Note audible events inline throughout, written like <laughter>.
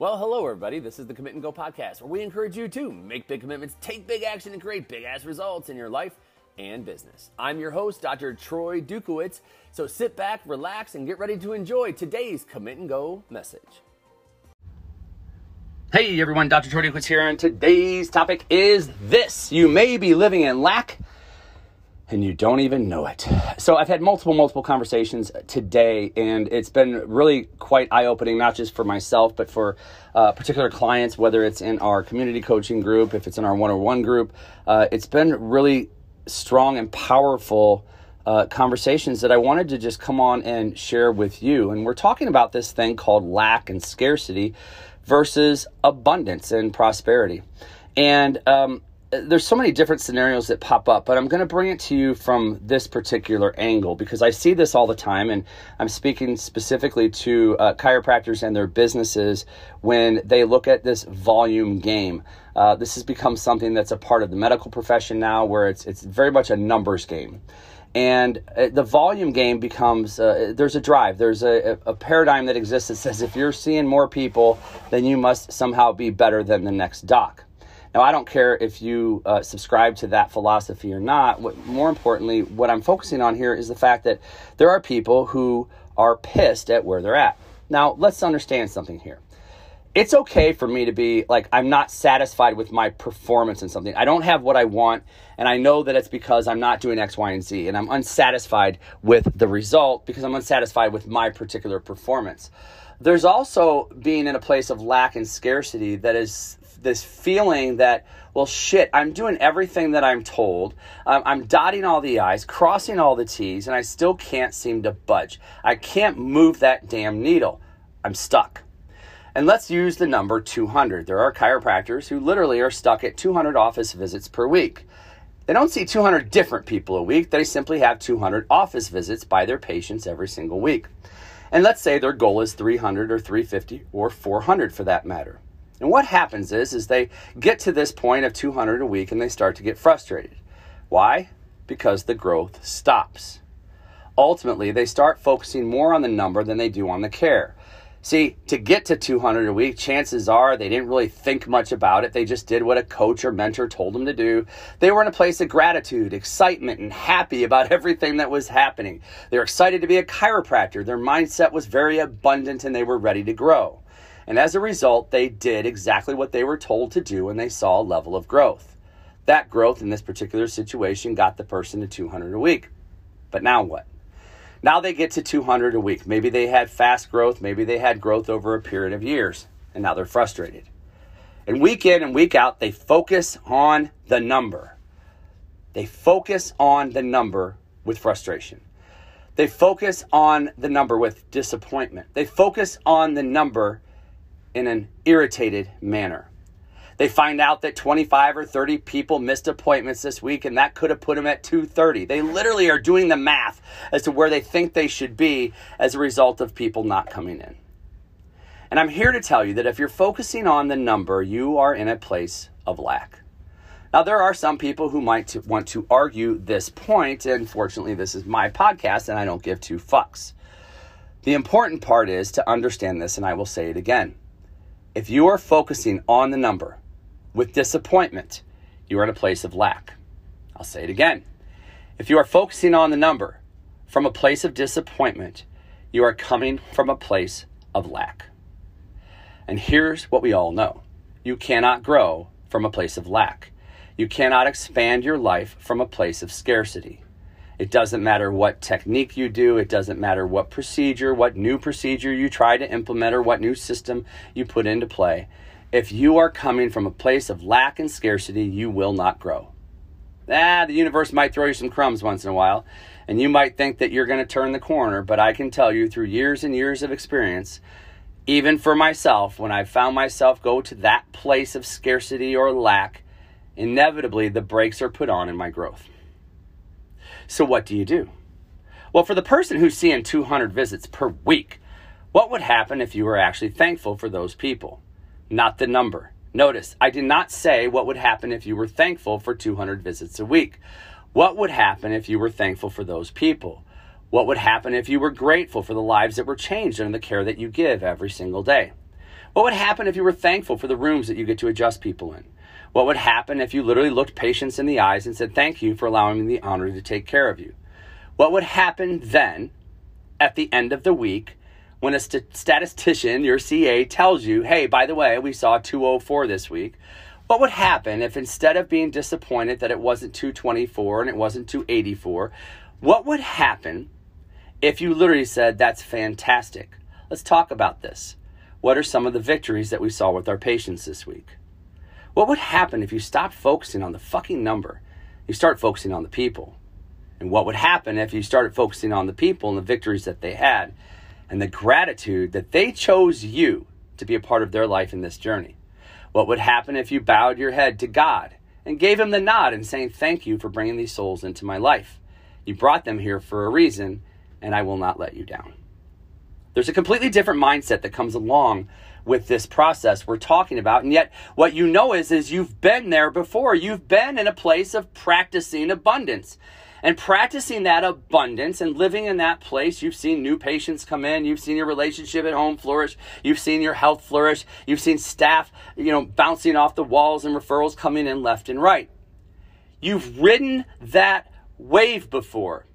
Well, hello, everybody. This is the Commit and Go podcast, where we encourage you to make big commitments, take big action, and create big ass results in your life and business. I'm your host, Dr. Troy Dukowitz. So sit back, relax, and get ready to enjoy today's Commit and Go message. Hey, everyone. Dr. Troy Dukowitz here, and today's topic is this You may be living in lack and you don't even know it. So I've had multiple, multiple conversations today, and it's been really quite eye opening, not just for myself, but for uh, particular clients, whether it's in our community coaching group, if it's in our one on one group. Uh, it's been really strong and powerful. Uh, conversations that I wanted to just come on and share with you. And we're talking about this thing called lack and scarcity versus abundance and prosperity. And um, there's so many different scenarios that pop up, but I'm going to bring it to you from this particular angle because I see this all the time, and I'm speaking specifically to uh, chiropractors and their businesses when they look at this volume game. Uh, this has become something that's a part of the medical profession now, where it's it's very much a numbers game. And uh, the volume game becomes uh, there's a drive, there's a, a paradigm that exists that says if you're seeing more people, then you must somehow be better than the next doc. Now, I don't care if you uh, subscribe to that philosophy or not. What, more importantly, what I'm focusing on here is the fact that there are people who are pissed at where they're at. Now, let's understand something here. It's okay for me to be like, I'm not satisfied with my performance in something. I don't have what I want, and I know that it's because I'm not doing X, Y, and Z, and I'm unsatisfied with the result because I'm unsatisfied with my particular performance. There's also being in a place of lack and scarcity that is this feeling that well shit i'm doing everything that i'm told. Um, i'm dotting all the i's crossing all the t's and i still can't seem to budge. I can't move that damn needle. I'm stuck. And let's use the number 200 there are chiropractors who literally are stuck at 200 office visits per week. They don't see 200 different people a week. They simply have 200 office visits by their patients every single week. And let's say their goal is 300 or 350 or 400 for that matter and what happens is, is they get to this point of 200 a week and they start to get frustrated. Why? Because the growth stops. Ultimately, they start focusing more on the number than they do on the care. See, to get to 200 a week, chances are they didn't really think much about it. They just did what a coach or mentor told them to do. They were in a place of gratitude, excitement, and happy about <laughs> everything that was happening. They were excited to be a chiropractor. Their mindset was very abundant and they were ready to grow. And as a result, they did exactly what they were told to do and they saw a level of growth. That growth in this particular situation got the person to 200 a week. But now what? Now they get to 200 a week. Maybe they had fast growth, maybe they had growth over a period of years, and now they're frustrated. And week in and week out, they focus on the number. They focus on the number with frustration. They focus on the number with disappointment. They focus on the number in an irritated manner. They find out that 25 or 30 people missed appointments this week and that could have put them at 230. They literally are doing the math as to where they think they should be as a result of people not coming in. And I'm here to tell you that if you're focusing on the number, you are in a place of lack. Now, there are some people who might want to argue this point, and fortunately, this is my podcast and I don't give two fucks. The important part is to understand this, and I will say it again. If you are focusing on the number with disappointment, you are in a place of lack. I'll say it again. If you are focusing on the number from a place of disappointment, you are coming from a place of lack. And here's what we all know you cannot grow from a place of lack. You cannot expand your life from a place of scarcity. It doesn't matter what technique you do, it doesn't matter what procedure, what new procedure you try to implement, or what new system you put into play. If you are coming from a place of lack and scarcity, you will not grow. Ah, the universe might throw you some crumbs once in a while, and you might think that you're going to turn the corner, but I can tell you through years and years of experience, even for myself, when I found myself go to that place of scarcity or lack, inevitably the brakes are put on in my growth. So, what do you do? Well, for the person who's seeing 200 visits per week, what would happen if you were actually thankful for those people? Not the number. Notice, I did not say what would happen if you were thankful for 200 visits a week. What would happen if you were thankful for those people? What would happen if you were grateful for the lives that were changed and the care that you give every single day? What would happen if you were thankful for the rooms that you get to adjust people in? What would happen if you literally looked patients in the eyes and said, Thank you for allowing me the honor to take care of you? What would happen then at the end of the week when a st- statistician, your CA, tells you, Hey, by the way, we saw 204 this week? What would happen if instead of being disappointed that it wasn't 224 and it wasn't 284, what would happen if you literally said, That's fantastic? Let's talk about this. What are some of the victories that we saw with our patients this week? What would happen if you stopped focusing on the fucking number? You start focusing on the people. And what would happen if you started focusing on the people and the victories that they had and the gratitude that they chose you to be a part of their life in this journey? What would happen if you bowed your head to God and gave him the nod and saying, Thank you for bringing these souls into my life? You brought them here for a reason, and I will not let you down. There's a completely different mindset that comes along with this process we're talking about. And yet, what you know is, is you've been there before. You've been in a place of practicing abundance and practicing that abundance and living in that place. You've seen new patients come in. You've seen your relationship at home flourish. You've seen your health flourish. You've seen staff, you know, bouncing off the walls and referrals coming in left and right. You've ridden that wave before.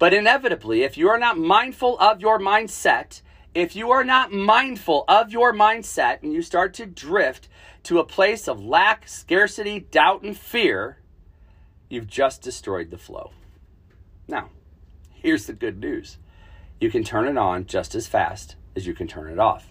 But inevitably, if you are not mindful of your mindset, if you are not mindful of your mindset and you start to drift to a place of lack, scarcity, doubt, and fear, you've just destroyed the flow. Now, here's the good news you can turn it on just as fast as you can turn it off.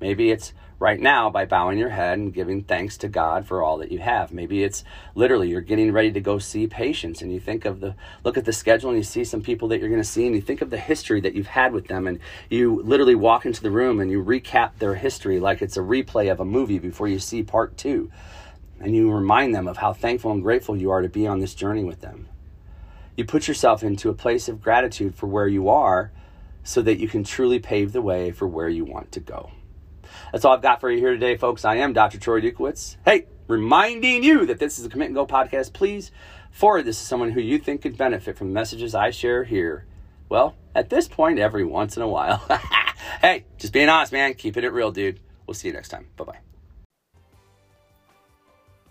Maybe it's right now by bowing your head and giving thanks to God for all that you have. Maybe it's literally you're getting ready to go see patients and you think of the look at the schedule and you see some people that you're going to see and you think of the history that you've had with them and you literally walk into the room and you recap their history like it's a replay of a movie before you see part 2 and you remind them of how thankful and grateful you are to be on this journey with them. You put yourself into a place of gratitude for where you are so that you can truly pave the way for where you want to go. That's all I've got for you here today, folks. I am Dr. Troy Dukowitz. Hey, reminding you that this is a Commit and Go podcast. Please forward this to someone who you think could benefit from the messages I share here. Well, at this point, every once in a while. <laughs> hey, just being honest, man. Keeping it real, dude. We'll see you next time. Bye bye.